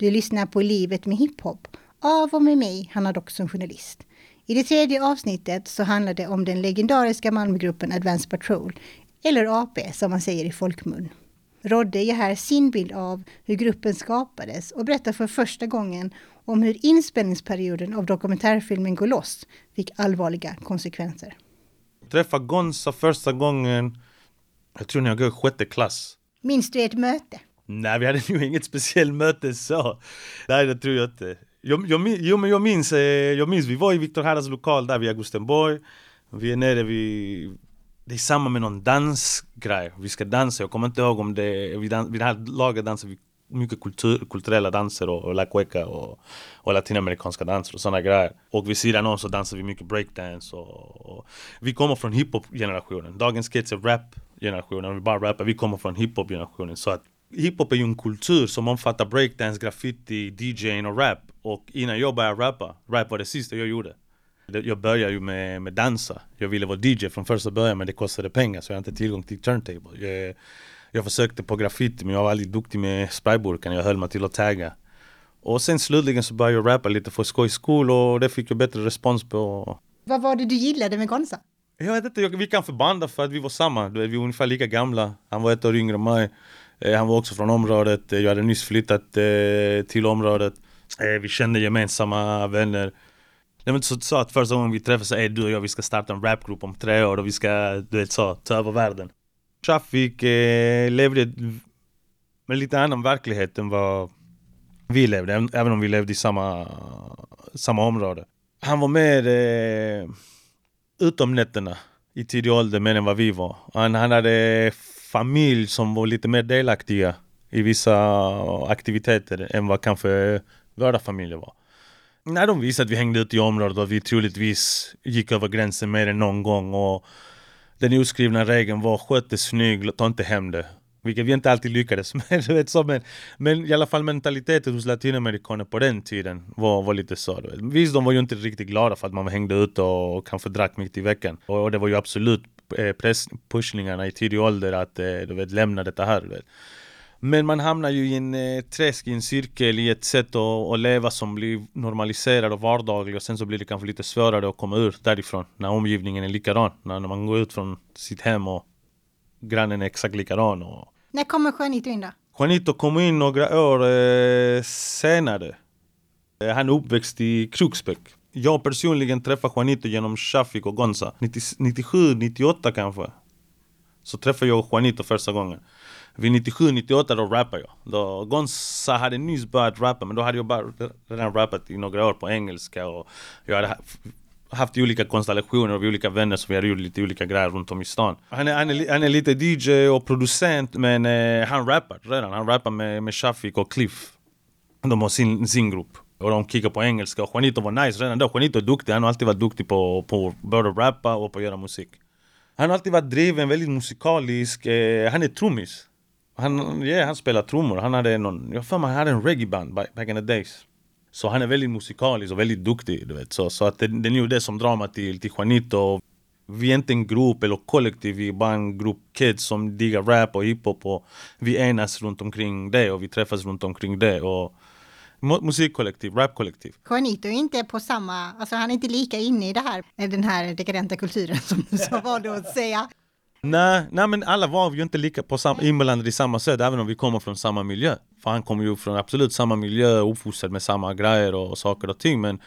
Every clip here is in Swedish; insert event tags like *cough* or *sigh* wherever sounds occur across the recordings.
Du lyssnar på Livet med hiphop av och med mig, Hanna Dock som journalist. I det tredje avsnittet så handlar det om den legendariska Malmögruppen Advanced Patrol, eller AP som man säger i folkmun. Rodde ger här sin bild av hur gruppen skapades och berättar för första gången om hur inspelningsperioden av dokumentärfilmen Gå loss fick allvarliga konsekvenser. Jag träffade Gonza första gången, jag tror när jag går i sjätte klass. Minns du ert möte? Nej, vi hade *laughs* nog inget speciellt möte så. Nej, det tror jag inte. Jag, jag, jo, men jag minns, eh, jag minns, vi var i Viktor Harras lokal där vid Augustenborg. Vi är nere vid, det är samma med någon dansgrej. Vi ska dansa, jag kommer inte ihåg om det, vid, vid det här laget dansar vi mycket kultur, kulturella danser och, och la cueca och, och latinamerikanska danser och sådana grejer. Och vid sidan om så dansar vi mycket breakdance och, och vi kommer från hiphop-generationen. Dagens kids är rap-generationen, vi bara rappar. Vi kommer från hiphop-generationen. Så att hiphop är ju en kultur som omfattar breakdance, graffiti, DJing och rap. Och innan jag började rappa, rap var det sista jag gjorde. Jag började ju med, med dansa. Jag ville vara DJ från första början men det kostade pengar så jag hade inte tillgång till turntable. Jag, jag försökte på graffiti men jag var aldrig duktig med sprayburken. Jag höll mig till att tagga. Och sen slutligen så började jag rappa lite för skojs skull och det fick jag bättre respons på. Vad var det du gillade med Gonza? Jag vet inte, vi kan förbanda för att vi var samma. Vi var ungefär lika gamla. Han var ett år yngre än mig. Eh, han var också från området. Eh, jag hade nyss flyttat eh, till området. Vi kände gemensamma vänner. Det var inte så, så att första gången vi träffades, är du och jag vi ska starta en rapgrupp om tre år och vi ska, du vet så, ta över världen. Traffic eh, levde med lite annan verklighet än vad vi levde, även om vi levde i samma, samma område. Han var mer eh, utom nätterna i tidig ålder mer än vad vi var. Han, han hade familj som var lite mer delaktiga i vissa aktiviteter än vad kanske våra familjer var. När de visade att vi hängde ute i området och vi troligtvis gick över gränsen mer än någon gång och den oskrivna regeln var sköt det snygg, ta inte hem det. Vilket vi inte alltid lyckades *laughs* med. Vet, så, men, men i alla fall mentaliteten hos latinamerikaner på den tiden var, var lite så. Visst, de var ju inte riktigt glada för att man hängde ute och, och kanske drack mitt i veckan. Och, och det var ju absolut eh, press, pushningarna i tidig ålder att eh, du vet, lämna detta här. Vet. Men man hamnar ju i en eh, träsk, i en cirkel, i ett sätt att, att leva som blir normaliserad och vardaglig och sen så blir det kanske lite svårare att komma ur därifrån när omgivningen är likadan. När, när man går ut från sitt hem och grannen är exakt likadan. Och... När kommer Juanito in då? Juanito kom in några år eh, senare. Eh, han är uppväxt i Kruksbäck. Jag personligen träffade Juanito genom Shafik och Gonza. 97, 98 kanske. Så träffade jag Juanito första gången. Vid 97, 98 då rappade jag. Då Gonza hade nyss börjat rappa men då hade jag bara redan rappat i några år på engelska och jag hade haft olika konstellationer av olika vänner så vi hade gjort lite olika grejer runt om i stan. Han är, han är, han är lite DJ och producent men eh, han rappar redan. Han rappar med, med Shafik och Cliff. De har sin, sin grupp. Och de kickar på engelska och Juanito var nice redan då. Juanito är duktig. Han har alltid varit duktig på, på både rappa och på att göra musik. Han har alltid varit driven, väldigt musikalisk. Eh, han är trummis. Han, yeah, han spelar trummor. Han hade någon, jag för mig han hade en reggaeband back in the days. Så han är väldigt musikalisk och väldigt duktig. Du vet. Så, så att det, det är ju det som drar mig till, till Juanito. Vi är inte en grupp eller kollektiv, vi är bara en grupp kids som diggar rap och hiphop och vi enas runt omkring det och vi träffas runt omkring det. Och musikkollektiv, rapkollektiv. Juanito är inte på samma, alltså han är inte lika inne i det här, den här dekadenta kulturen som du valde att säga. Nej, nej men alla var ju inte lika på sam, inblandade i samma sätt även om vi kommer från samma miljö. För han kommer ju från absolut samma miljö, uppfostrad med samma grejer och, och saker och ting men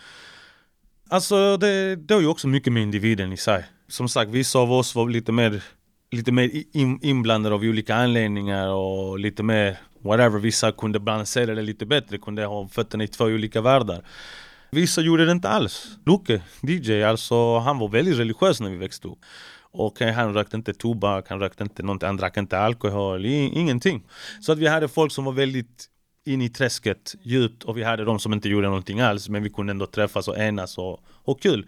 Alltså det, det har ju också mycket med individen i sig. Som sagt, vissa av oss var lite mer, lite mer in, inblandade av olika anledningar och lite mer whatever. Vissa kunde balansera det lite bättre, kunde ha fötterna i två olika världar. Vissa gjorde det inte alls. Luke, DJ, alltså han var väldigt religiös när vi växte upp. Och eh, han rökte inte tobak, han rökte inte någonting, han drack inte alkohol, ingenting. Så att vi hade folk som var väldigt in i träsket djupt och vi hade de som inte gjorde någonting alls men vi kunde ändå träffas och enas och, ha kul.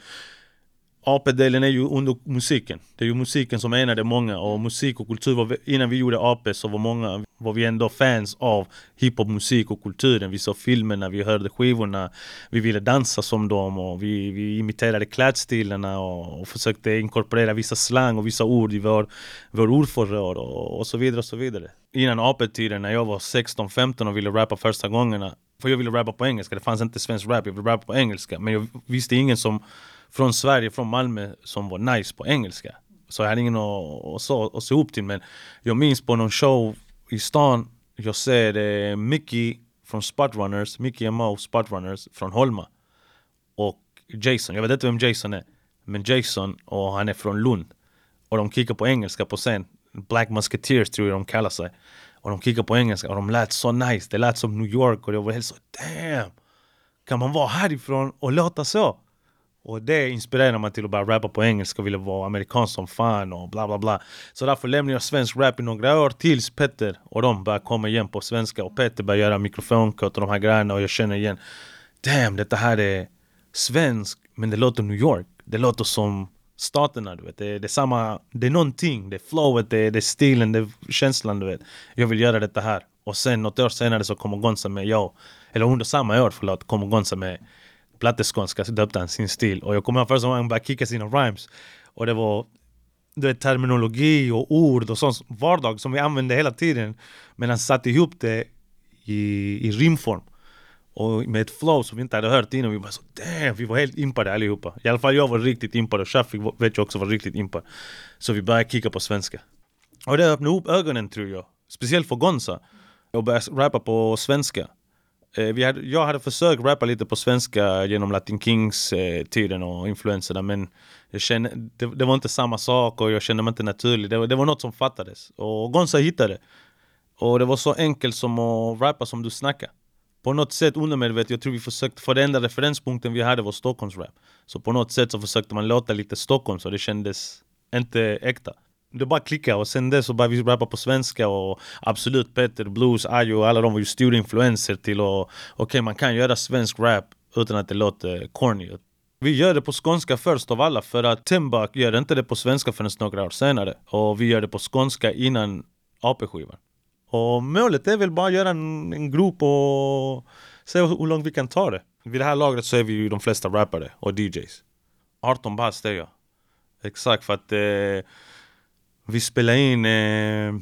AP-delen är ju under musiken. Det är ju musiken som enade många och musik och kultur var, innan vi gjorde AP så var många, var vi ändå fans av hiphopmusik och kulturen. Vi såg filmerna, vi hörde skivorna, vi ville dansa som dem och vi, vi imiterade klädstilarna och, och försökte inkorporera vissa slang och vissa ord i vår, vår ordförråd och, och så vidare och så vidare. Innan AP-tiden när jag var 16-15 och ville rappa första gångerna för jag ville rappa på engelska, det fanns inte svensk rap, jag ville rappa på engelska. Men jag visste ingen som från Sverige, från Malmö, som var nice på engelska. Så jag hade ingen att, att, att se upp till. Men jag minns på någon show i stan, jag ser eh, Mickey från Spotrunners, Mickey Mo Spotrunners från Holma. Och Jason, jag vet inte vem Jason är. Men Jason, och han är från Lund. Och de kickar på engelska på scen. Black Musketeers tror jag de kallar sig. Och de kickade på engelska och de lät så nice. Det lät som New York och jag var helt så damn! Kan man vara härifrån och låta så? Och det inspirerar mig till att börja rappa på engelska och ville vara amerikansk som fan och bla bla bla. Så därför lämnade jag svensk rap i några år tills Petter och de började komma igen på svenska och Petter började göra mikrofonkort och de här grejerna och jag känner igen Damn, detta här är svensk men det låter New York. Det låter som staterna, du vet. Det, det är samma, det är någonting, det är flowet, det, det är stilen, det är känslan, du vet. Jag vill göra detta här. Och sen något år senare så kommer Gonza med, jag, eller under samma år förlåt, kommer Gonza med platteskånska döpte han sin stil. Och jag kommer ihåg första gången han började kicka sina rhymes. Och det var du vet, terminologi och ord och sånt vardag som vi använde hela tiden. Men han satte ihop det i, i rimform. Och med ett flow som vi inte hade hört innan. Vi bara så damn, vi var helt impade allihopa. I alla fall jag var riktigt impad och Shafiq vet jag också var riktigt impad. Så vi började kicka på svenska. Och det öppnade upp ögonen tror jag. Speciellt för Gonza. Och började rappa på svenska. Eh, vi hade, jag hade försökt rappa lite på svenska genom Latin Kings-tiden eh, och influenserna men jag kände, det, det, var inte samma sak och jag kände mig inte naturlig. Det, det var något som fattades. Och Gonza hittade Och det var så enkelt som att rappa som du snackar. På något sätt undermedvetet, jag tror vi försökte, för den enda referenspunkten vi hade var Stockholmsrap. Så på något sätt så försökte man låta lite Stockholm så det kändes inte äkta det bara klickade och sen dess så började vi rappa på svenska och absolut Peter, Blues, Ayo, alla de var ju stora influenser till och okej okay, man kan göra svensk rap utan att det låter corny. Vi gör det på skånska först av alla för att Timbuk gör inte det på svenska förrän några år senare och vi gör det på skånska innan AP-skivan. Och målet är väl bara att göra en, en grupp och se hur långt vi kan ta det. Vid det här lagret så är vi ju de flesta rappare och DJs. 18 bast är jag. Exakt för att eh, vi spelade in eh,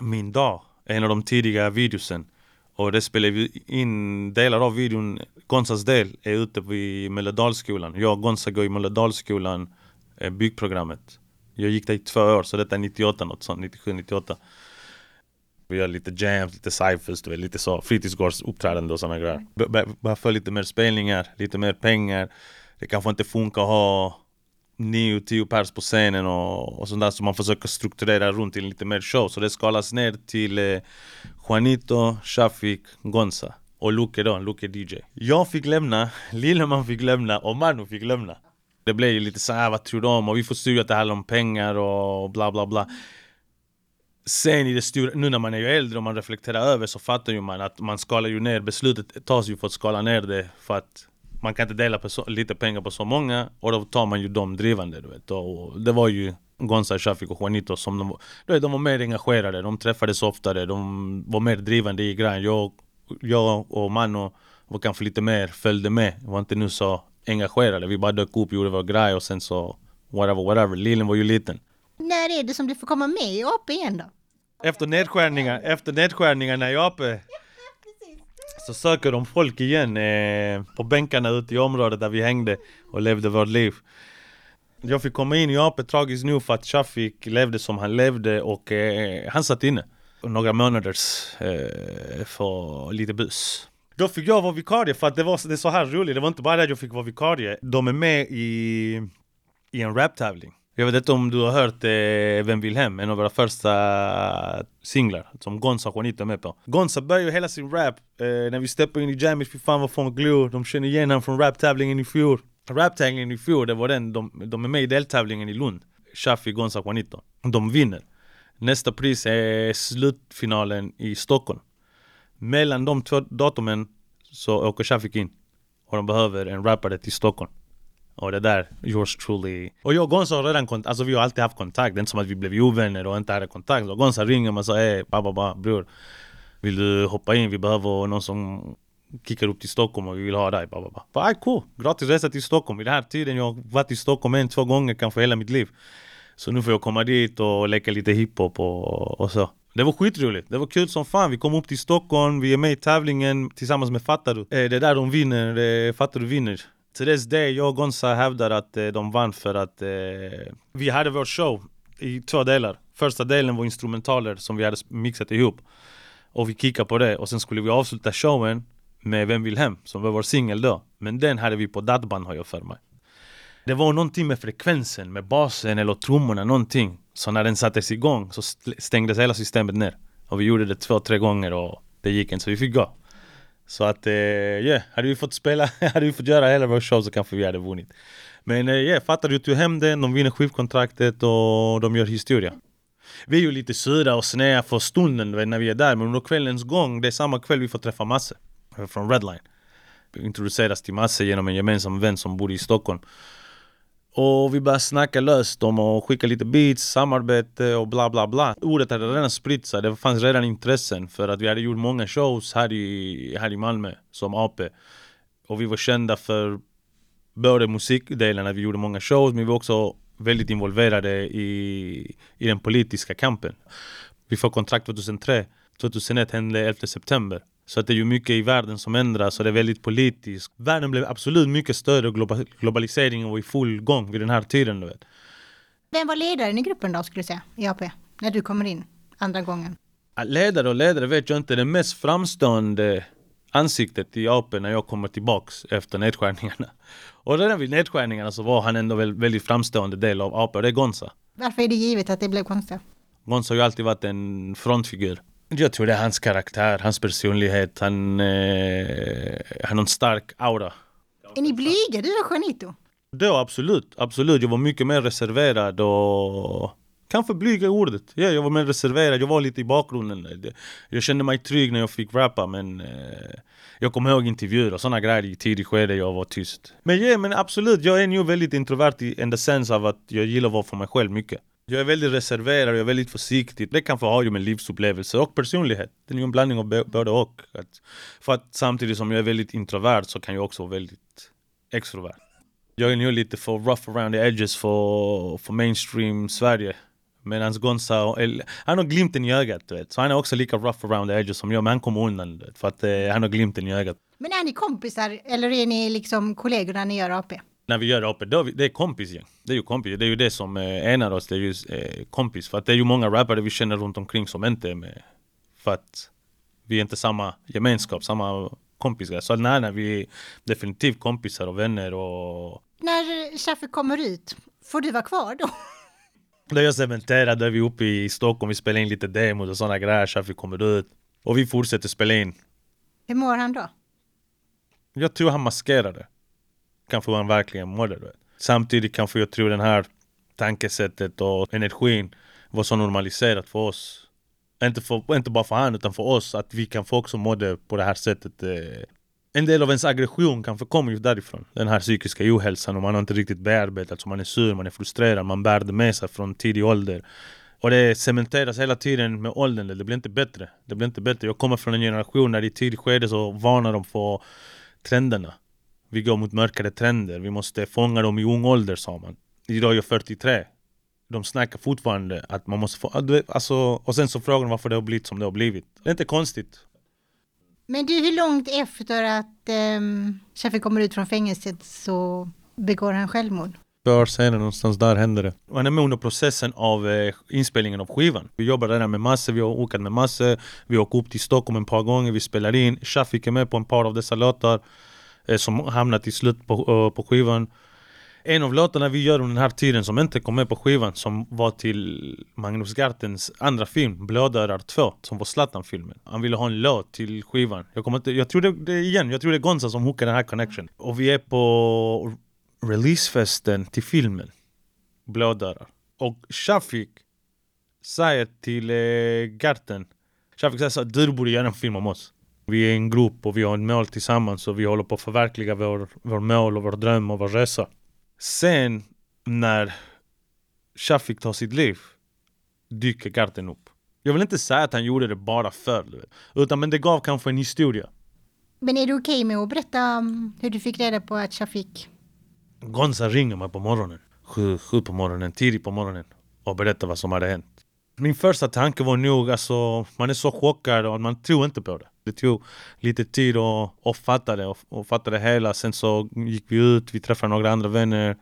Min dag, en av de tidiga videosen. Och det spelade vi in delar av videon, Gonzas del är ute vid Mölledalsskolan. Jag och Gonza går i Mölledalsskolan, eh, byggprogrammet. Jag gick där i två år, så detta är 98 något sånt, 97, 98. Vi gör lite jams, lite cyphers, lite så fritidsgårdsuppträdande och sådana grejer. Bara för lite mer spelningar, lite mer pengar. Det kanske inte funkar att ha 9-10 pers på scenen och, och sånt där så man försöker strukturera runt till lite mer show så det skalas ner till eh, Juanito, Shafik, Gonza och Luke då, Luke DJ. Jag fick lämna, *laughs* Lilleman fick lämna och Manu fick lämna. Det blev ju lite såhär, vad tror de? Och vi förstod ju att det handlar om pengar och bla bla bla. Sen i det stora, nu när man är ju äldre och man reflekterar över så fattar ju man att man skalar ju ner, beslutet tas ju för att skala ner det för att man kan inte dela på så, lite pengar på så många och då tar man ju de drivande du vet. Och det var ju Gonza, Shafik och Juanito som de, du vet, de var mer engagerade, de träffades oftare, de var mer drivande i grejen. Jag, jag och Mano var kanske lite mer, följde med, var inte nu så engagerade. Vi bara dök upp, gjorde vår grej och sen så whatever, whatever. Lillen var ju liten. När är det som du får komma med i AP igen då? Efter nedskärningar, efter nedskärningarna i AP så söker de folk igen eh, på bänkarna ute i området där vi hängde och levde vårt liv. Jag fick komma in i AP tragiskt nog för att Shafik levde som han levde och eh, han satt inne. Några månaders eh, för lite bus. Då fick jag vara vikarie för att det var det är så här roligt. Det var inte bara det att jag fick vara vikarie. De är med i, i en raptävling. Jag vet inte om du har hört eh, Vem vill hem? En av våra första singlar som Gonza och Juanito är med på. Gonza börjar ju hela sin rap eh, när vi steppar in i jammet, fy fan vad fan glor. De känner igen honom från raptävlingen i fjol. Raptävlingen i fjol, det var den, de, de är med i deltävlingen i Lund. Shafi, Gonza och Juanito. De vinner. Nästa pris är slutfinalen i Stockholm. Mellan de två datumen så åker Shafik in. Och de behöver en rappare till Stockholm. Och det där, yours truly. Och jag och Gonza har redan kontakt, alltså vi har alltid haft kontakt. Det är inte som att vi blev ovänner och inte hade kontakt. Och Gonza ringer mig och säger ey, ba, ba, bror. Vill du hoppa in? Vi behöver någon som kickar upp till Stockholm och vi vill ha dig. Ba, ba, ba. Ba, cool, gratis resa till Stockholm. I den här tiden, jag har varit i Stockholm en, två gånger kanske hela mitt liv. Så nu får jag komma dit och leka lite hiphop och, och så. Det var skitroligt, det var kul som fan. Vi kom upp till Stockholm, vi är med i tävlingen tillsammans med Fattar du. Eh, det är där de vinner, eh, Fattar du vinner. Till dess det, jag och Gonza hävdar att eh, de vann för att eh, vi hade vår show i två delar. Första delen var instrumentaler som vi hade mixat ihop. Och vi kickade på det och sen skulle vi avsluta showen med Vem vill hem? Som var vår singel då. Men den hade vi på datband har jag för mig. Det var någonting med frekvensen, med basen eller trummorna, någonting. Så när den sattes igång så stängdes hela systemet ner. Och vi gjorde det två, tre gånger och det gick inte så vi fick gå. Så att, ja, eh, yeah, hade vi fått spela, *laughs* hade vi fått göra hela vår show så kanske vi hade vunnit. Men ja, eh, yeah, fattar du, tog hem den, de vinner skivkontraktet och de gör historia. Vi är ju lite sura och snäva för stunden när vi är där, men under kvällens gång, det är samma kväll vi får träffa Masse eh, från Redline. Vi introduceras till Masse genom en gemensam vän som bor i Stockholm. Och vi började snacka löst om att skicka lite beats, samarbete och bla bla bla. Ordet hade redan spritt sig, det fanns redan intressen för att vi hade gjort många shows här i, här i Malmö som AP. Och vi var kända för både musikdelen, att vi gjorde många shows, men vi var också väldigt involverade i, i den politiska kampen. Vi får kontrakt 2003, 2001 hände 11 september. Så att det är ju mycket i världen som ändras och det är väldigt politiskt. Världen blev absolut mycket större och globaliseringen var i full gång vid den här tiden. Du vet. Vem var ledaren i gruppen då skulle du säga, i AP? När du kommer in andra gången? Ledare och ledare vet jag inte. Det mest framstående ansiktet i AP när jag kommer tillbaks efter nedskärningarna. *laughs* Och redan vid nedskärningarna så var han ändå väldigt framstående del av AP och det är Gonza. Varför är det givet att det blev Gonza? Gonza har ju alltid varit en frontfigur. Jag tror det är hans karaktär, hans personlighet, han, eh, har en stark aura. Är ni blyga du och Juanito? Då absolut, absolut. Jag var mycket mer reserverad och kanske blyg är ordet. Ja, jag var mer reserverad, jag var lite i bakgrunden. Jag kände mig trygg när jag fick rappa men eh, jag kommer ihåg intervjuer och sådana grejer i tidigt skede jag var tyst. Men ja, men absolut, jag är nu väldigt introvert i the sense av att jag gillar att vara för mig själv mycket. Jag är väldigt reserverad, jag är väldigt försiktig. Det kan få ha ju med livsupplevelse och personlighet. Det är ju en blandning av både och. för att samtidigt som jag är väldigt introvert så kan jag också vara väldigt extrovert. Jag är nu lite för rough around the edges för, för mainstream Sverige. Medan Gonza, han har glimten i ögat du vet. Så han är också lika rough around the edges som jag, men han kommer undan vet, för att eh, han har glimten i ögat. Men är ni kompisar eller är ni liksom kollegor när ni gör AP? När vi gör det då, det är kompisgäng. Det är ju kompis, det är ju det som eh, enar oss, det är ju eh, kompis. För att det är ju många rappare vi känner runt omkring som inte är med. För att vi är inte samma gemenskap, samma kompisar. Så nej, nej, vi är definitivt kompisar och vänner och... När Shaffe kommer ut, får du vara kvar då? Då är jag cementerad, då är vi uppe i Stockholm, vi spelar in lite demos och sådana grejer, Shaffe kommer ut. Och vi fortsätter spela in. Hur mår han då? Jag tror han maskerar kanske han verkligen mådde. Samtidigt kanske jag tror den här tankesättet och energin var så normaliserat för oss. Inte, för, inte bara för han utan för oss, att vi kan få också mådde på det här sättet. Eh, en del av ens aggression kanske kommer just därifrån. Den här psykiska ohälsan och man har inte riktigt bearbetat så man är sur, man är frustrerad, man bär det med sig från tidig ålder. Och det cementeras hela tiden med åldern, det blir inte bättre. Det blir inte bättre. Jag kommer från en generation där i tidigt skede så varnar de för trenderna. Vi går mot mörkare trender, vi måste fånga dem i ung ålder sa man. Idag är jag 43. De snackar fortfarande att man måste få... Alltså, och sen så frågar de varför det har blivit som det har blivit. Det är inte konstigt. Men du, hur långt efter att um, kommer ut från fängelset så begår han självmord? Två år senare någonstans där hände det. Han är med under processen av eh, inspelningen av skivan. Vi jobbar redan med Masse, vi har åkt med Masse, vi har åkt upp till Stockholm ett par gånger, vi spelar in. Shafik är med på en par av dessa låtar. Eh, som hamnat i slut på, eh, på skivan. En av låtarna vi gör under den här tiden som inte kom med på skivan som var till Magnus Gartens andra film Blådörrar 2 som var Zlatan-filmen. Han ville ha en låt till skivan. Jag, kommer inte, jag tror det, det igen, jag tror det är Gonza som hookar den här connection. Och vi är på releasefesten till filmen Blådörrar. Och Shafik säger till eh, Garten Shafik säger så du borde göra en film om oss. Vi är en grupp och vi har ett mål tillsammans och vi håller på att förverkliga vår, vår mål och vår dröm och vår resa. Sen när Shafik tar sitt liv dyker Garten upp. Jag vill inte säga att han gjorde det bara för, utan men det gav kanske en historia. Men är du okej okay med att berätta um, hur du fick reda på att Shafik... Gonza ringer mig på morgonen, sju, sju på morgonen, tidigt på morgonen och berättar vad som hade hänt. Min första tanke var nog alltså, man är så chockad och man tror inte på det. Det tog lite tid att, att fatta det och, och fatta det hela. Sen så gick vi ut, vi träffade några andra vänner.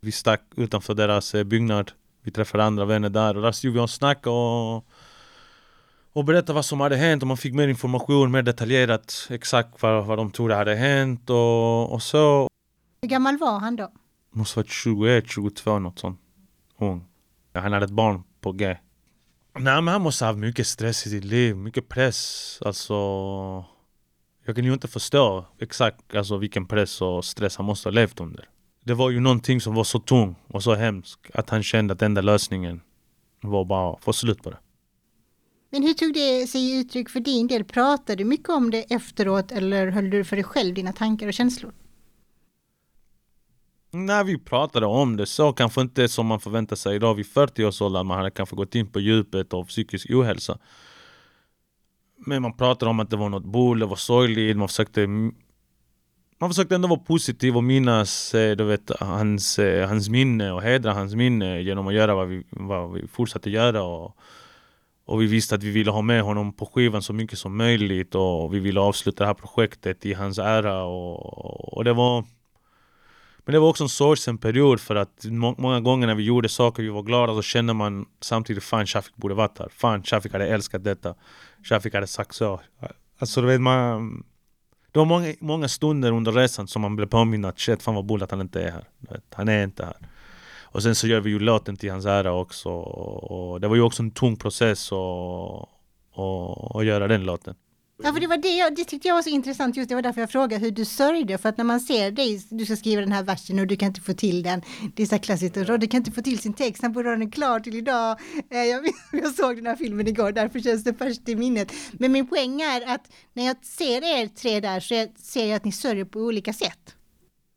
Vi stack utanför deras eh, byggnad. Vi träffade andra vänner där och där stod vi och snackade och, och berättade vad som hade hänt och man fick mer information, mer detaljerat exakt vad, vad de trodde hade hänt och, och så. Hur gammal var han då? Måste varit 21, 22 något sånt. Ung. Han hade ett barn på G. Nej men han måste ha haft mycket stress i sitt liv, mycket press. Alltså... Jag kan ju inte förstå exakt alltså, vilken press och stress han måste ha levt under. Det var ju någonting som var så tung och så hemskt att han kände att enda lösningen var bara att få slut på det. Men hur tog det sig i uttryck för din del? Pratade du mycket om det efteråt eller höll du för dig själv dina tankar och känslor? När vi pratade om det så kanske inte som man förväntar sig idag vid 40 års ålder, Man hade kanske gått in på djupet av psykisk ohälsa. Men man pratade om att det var något bull, det var sorgligt, man försökte man försökte ändå vara positiv och minnas eh, du vet, hans, eh, hans minne och hedra hans minne genom att göra vad vi, vad vi fortsatte göra. Och, och vi visste att vi ville ha med honom på skivan så mycket som möjligt och vi ville avsluta det här projektet i hans ära. Och, och det var men det var också en sorgsen period för att må många gånger när vi gjorde saker vi var glada så kände man samtidigt fan Shafik borde varit här. Fan Shafik hade älskat detta. Shafik hade sagt så. Alltså du vet man... Det var många, många stunder under resan som man blev påmind att shit fan vad bull att han inte är här. Han är inte här. Och sen så gör vi ju låten till hans ära också. Och det var ju också en tung process att göra den låten. Ja, för det var det, jag, det tyckte jag var så intressant, just det var därför jag frågade hur du sörjde, för att när man ser dig, du ska skriva den här versen och du kan inte få till den, det är så klassiskt, och Rodde kan inte få till sin text, han borde ha den klar till idag. Eh, jag, *laughs* jag såg den här filmen igår, därför känns det först i minnet. Men min poäng är att när jag ser er tre där så ser jag att ni sörjer på olika sätt.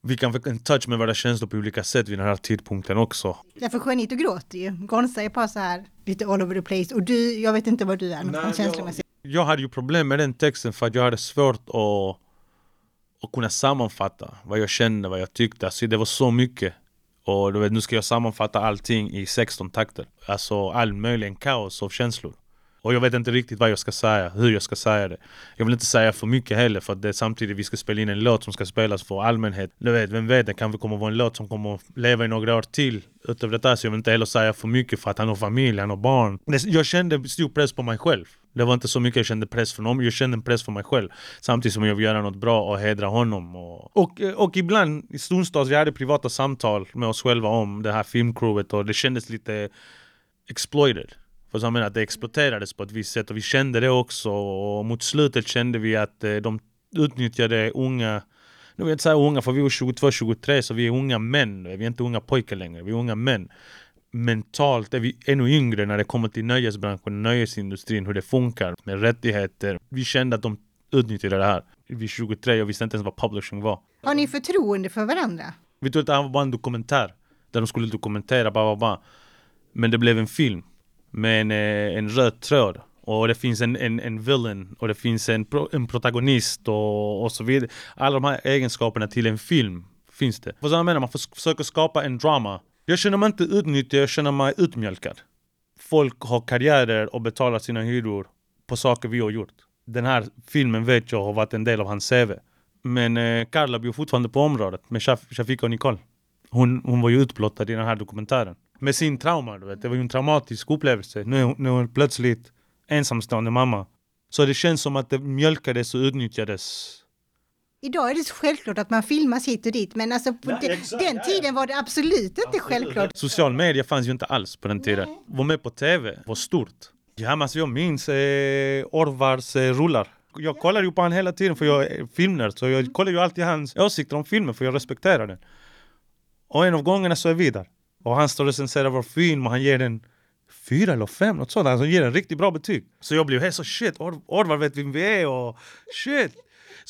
Vi kan få en touch med våra känslor på olika sätt vid den här tidpunkten också. Därför Juanito gråter ju. Gonza är bara så här lite all over the place och du, jag vet inte var du är Nej, känslomässigt jag hade ju problem med den texten för att jag hade svårt att, att kunna sammanfatta vad jag kände, vad jag tyckte. Alltså det var så mycket. Och du vet, nu ska jag sammanfatta allting i 16 takter. Alltså all möjlig kaos av känslor. Och jag vet inte riktigt vad jag ska säga, hur jag ska säga det. Jag vill inte säga för mycket heller för att det är samtidigt vi ska spela in en låt som ska spelas för allmänhet. Du vet, vem vet, det kanske kommer vara en låt som kommer leva i några år till utöver detta. Så jag vill inte heller säga för mycket för att han har familj, han har barn. Jag kände stor press på mig själv. Det var inte så mycket jag kände press från honom, jag kände en press för mig själv. Samtidigt som jag vill göra något bra och hedra honom. Och, och, och ibland, stundtals, vi hade privata samtal med oss själva om det här filmcrewet och det kändes lite exploited. För jag menar att det exploaterades på ett visst sätt och vi kände det också och mot slutet kände vi att eh, de utnyttjade unga nu vill jag inte säga unga för vi var 22-23 så vi är unga män, vi är inte unga pojkar längre, vi är unga män mentalt är vi ännu yngre när det kommer till nöjesbranschen, nöjesindustrin, hur det funkar med rättigheter. Vi kände att de utnyttjade det här. Vi är 23 och visste inte ens vad publishing var. Har ni förtroende för varandra? Vi trodde att det här var en dokumentär. Där de skulle dokumentera, bara, bara. Men det blev en film. Med en, eh, en röd tråd. Och det finns en, en, en villain och det finns en, pro, en protagonist och, och så vidare. Alla de här egenskaperna till en film finns det. Vad jag menar, man försöker skapa en drama jag känner mig inte utnyttjad, jag känner mig utmjölkad. Folk har karriärer och betalar sina hyror på saker vi har gjort. Den här filmen vet jag har varit en del av hans CV. Men eh, Carla bor fortfarande på området med Shafika och Nicole. Hon, hon var ju utblottad i den här dokumentären. Med sin trauma, du vet. Det var ju en traumatisk upplevelse. Nu är hon, nu är hon plötsligt ensamstående mamma. Så det känns som att det mjölkades och utnyttjades Idag är det så självklart att man filmas hit och dit, men alltså på ja, den, exakt, den tiden var det absolut inte självklart. Social media fanns ju inte alls på den tiden. Nej. Var med på TV var stort. Ja, men alltså jag minns eh, Orvars eh, rullar. Jag kollar ju på honom hela tiden för jag är filmnörd, så jag kollar ju alltid hans åsikter om filmen för jag respekterar den. Och en av gångerna så är vi där. Och han står och recenserar vår film och han ger den fyra eller fem, något sånt. Alltså, han ger en riktigt bra betyg. Så jag blev helt så shit, Orvar vet vem vi är och shit.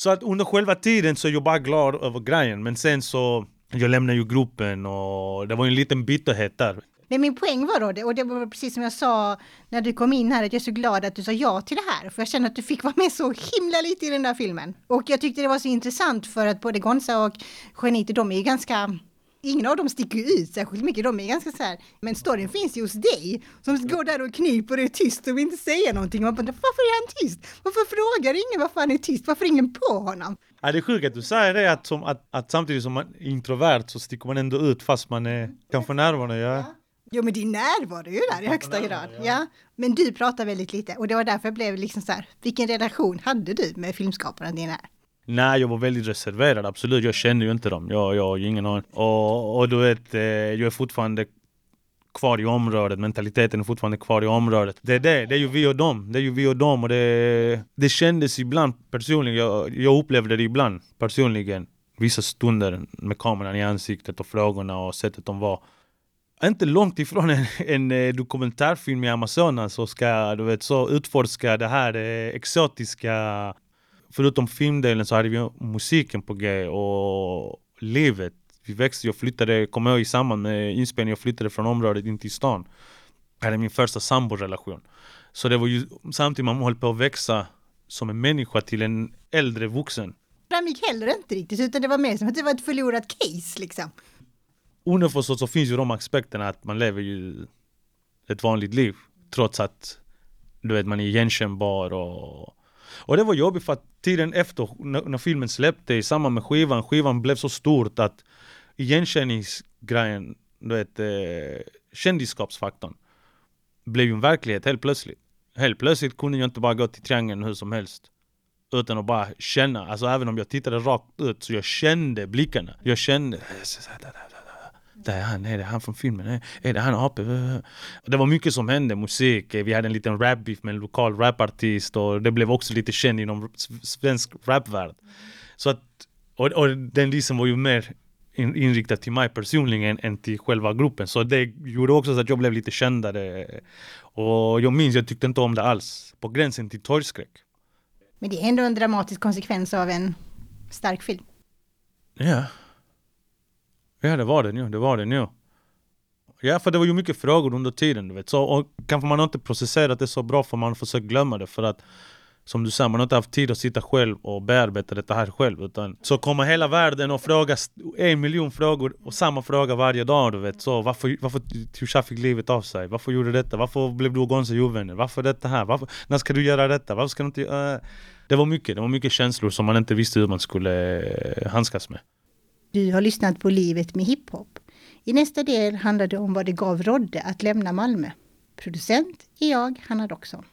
Så att under själva tiden så är jag bara glad över grejen. Men sen så, jag lämnade ju gruppen och det var en liten bitterhet där. Men min poäng var då, och det var precis som jag sa när du kom in här, att jag är så glad att du sa ja till det här. För jag känner att du fick vara med så himla lite i den där filmen. Och jag tyckte det var så intressant för att både Gonza och Genite, de är ju ganska ingen av dem sticker ut särskilt mycket. De är ganska så här, men storyn finns ju hos dig som går där och kniper och är tyst och vill inte säga någonting. Man bara, varför är han tyst? Varför frågar ingen varför han är tyst? Varför är ingen på honom? Ja, det är sjukt att du säger det att, som, att, att samtidigt som man är introvert så sticker man ändå ut fast man är kanske närvarande. Ja. Jo men din närvaro är ju där i högsta grad. Ja. Men du pratar väldigt lite och det var därför jag blev liksom så här, vilken relation hade du med filmskaparen din här? Nej, jag var väldigt reserverad, absolut. Jag känner ju inte dem. Jag, jag har ingen aning. Och, och du vet, eh, jag är fortfarande kvar i området, mentaliteten är fortfarande kvar i området. Det är det, det är ju vi och dem. Det är ju vi och dem och det, det kändes ibland personligen, jag, jag upplevde det ibland personligen, vissa stunder med kameran i ansiktet och frågorna och sättet de var. Inte långt ifrån en, en eh, dokumentärfilm i Amazonas så ska du vet så utforska det här det exotiska förutom filmdelen så hade vi musiken på G och livet. Vi växte, jag flyttade, kommer jag i samband med inspelningen, jag flyttade från området in till stan. Jag hade min första samborelation. Så det var ju samtidigt man höll på att växa som en människa till en äldre vuxen. Det framgick heller inte riktigt, utan det var mer som att det var ett förlorat case liksom. Underförstått så finns ju de aspekterna att man lever ju ett vanligt liv. Trots att du vet, man är igenkännbar och och det var jobbigt för att tiden efter, när, när filmen släppte i samband med skivan, skivan blev så stort att igenkänningsgrejen, du vet, eh, kändisskapsfaktorn blev ju en verklighet helt plötsligt. Helt plötsligt kunde jag inte bara gå till triangeln hur som helst. Utan att bara känna, alltså även om jag tittade rakt ut så jag kände blickarna. Jag kände där är han, är det han från filmen? Är det han AP? Det var mycket som hände, musik, vi hade en liten rap-beef med en lokal rapartist och det blev också lite känd inom svensk rapvärld. Så att, och, och den liksom var ju mer inriktad till mig personligen än till själva gruppen. Så det gjorde också så att jag blev lite kändare. Och jag minns, jag tyckte inte om det alls. På gränsen till torgskräck. Men det är ändå en dramatisk konsekvens av en stark film. Ja. Ja det var det nu, det var det nu. Ja för det var ju mycket frågor under tiden du vet. Så, och kanske man inte processerat det så bra för man försöker glömma det för att som du säger, man har inte haft tid att sitta själv och bearbeta detta här själv. Utan så kommer hela världen och frågar en miljon frågor och samma fråga varje dag. Du vet. Så varför, varför Tusha fick livet av sig? Varför gjorde detta? Varför blev du och Gonza ovänner? Varför detta här? Varför, när ska du göra detta? Varför ska du inte... Uh, det var mycket, det var mycket känslor som man inte visste hur man skulle eh, handskas med. Du har lyssnat på Livet med hiphop. I nästa del handlar det om vad det gav Rodde att lämna Malmö. Producent är jag, Hanna Doxon.